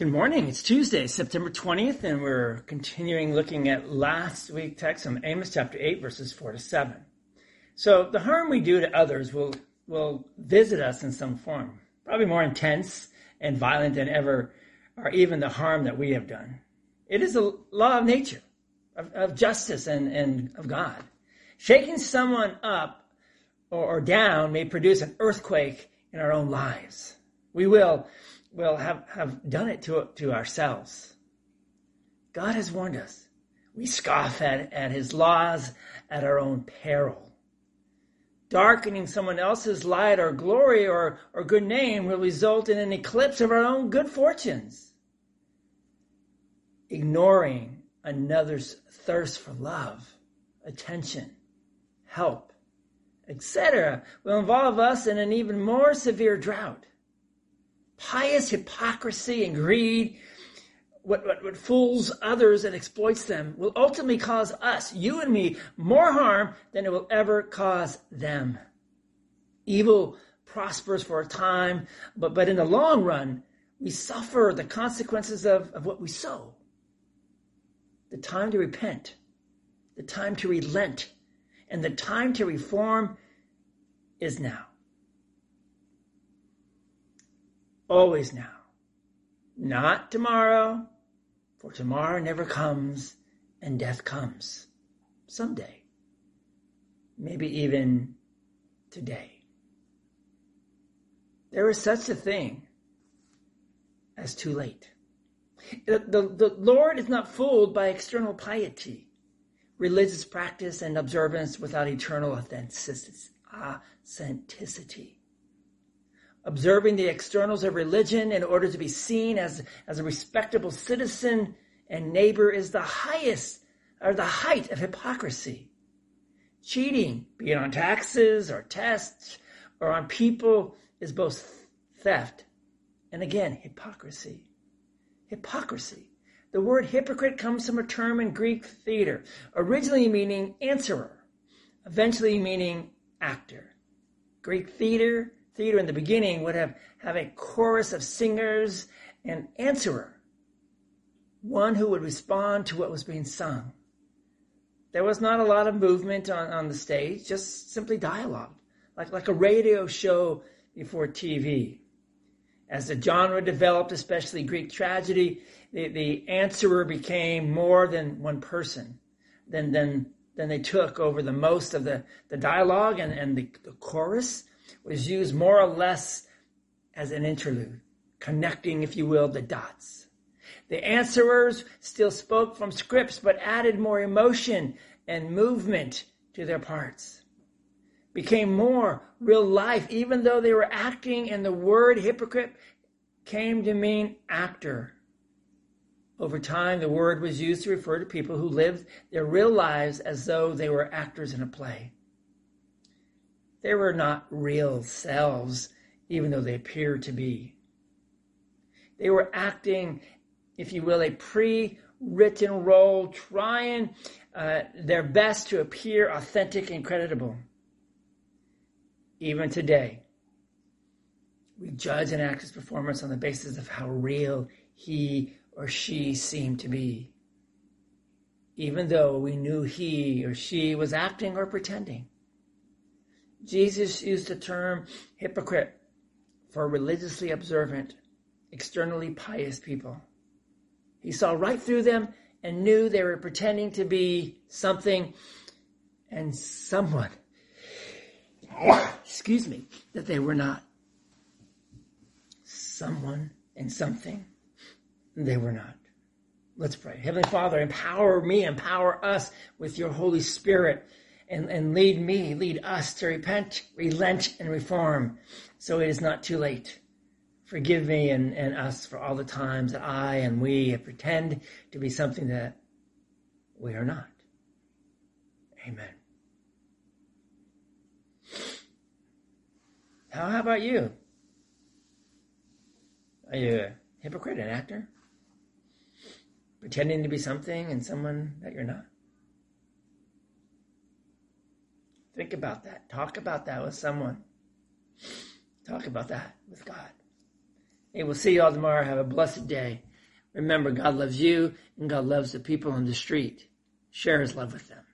Good morning. It's Tuesday, September 20th, and we're continuing looking at last week's text from Amos chapter 8, verses 4 to 7. So the harm we do to others will, will visit us in some form, probably more intense and violent than ever, or even the harm that we have done. It is a law of nature, of, of justice and, and of God. Shaking someone up or, or down may produce an earthquake in our own lives. We will will have, have done it to, to ourselves. God has warned us. We scoff at, at his laws at our own peril. Darkening someone else's light or glory or, or good name will result in an eclipse of our own good fortunes. Ignoring another's thirst for love, attention, help, etc., will involve us in an even more severe drought pious hypocrisy and greed, what, what, what fools others and exploits them, will ultimately cause us, you and me, more harm than it will ever cause them. Evil prospers for a time, but, but in the long run, we suffer the consequences of, of what we sow. The time to repent, the time to relent, and the time to reform is now. Always now. Not tomorrow, for tomorrow never comes and death comes someday. Maybe even today. There is such a thing as too late. The, the, the Lord is not fooled by external piety, religious practice, and observance without eternal authenticity observing the externals of religion in order to be seen as, as a respectable citizen and neighbor is the highest or the height of hypocrisy. Cheating, be it on taxes or tests or on people, is both theft and again hypocrisy. Hypocrisy. The word hypocrite comes from a term in Greek theater, originally meaning answerer, eventually meaning actor. Greek theater theater in the beginning would have, have a chorus of singers and answerer, one who would respond to what was being sung. There was not a lot of movement on, on the stage, just simply dialogue, like, like a radio show before TV. As the genre developed, especially Greek tragedy, the, the answerer became more than one person. Then, then, then they took over the most of the, the dialogue and, and the, the chorus was used more or less as an interlude, connecting, if you will, the dots. The answerers still spoke from scripts, but added more emotion and movement to their parts. Became more real life, even though they were acting, and the word hypocrite came to mean actor. Over time, the word was used to refer to people who lived their real lives as though they were actors in a play. They were not real selves, even though they appeared to be. They were acting, if you will, a pre written role, trying uh, their best to appear authentic and creditable. Even today, we judge an actor's performance on the basis of how real he or she seemed to be, even though we knew he or she was acting or pretending. Jesus used the term hypocrite for religiously observant, externally pious people. He saw right through them and knew they were pretending to be something and someone. Excuse me, that they were not. Someone and something they were not. Let's pray. Heavenly Father, empower me, empower us with your Holy Spirit and, and lead me, lead us to repent, relent, and reform so it is not too late. Forgive me and, and us for all the times that I and we have pretend to be something that we are not. Amen. How, how about you? Are you a hypocrite, an actor? Pretending to be something and someone that you're not? Think about that. Talk about that with someone. Talk about that with God. Hey, we'll see you all tomorrow. Have a blessed day. Remember, God loves you and God loves the people on the street. Share his love with them.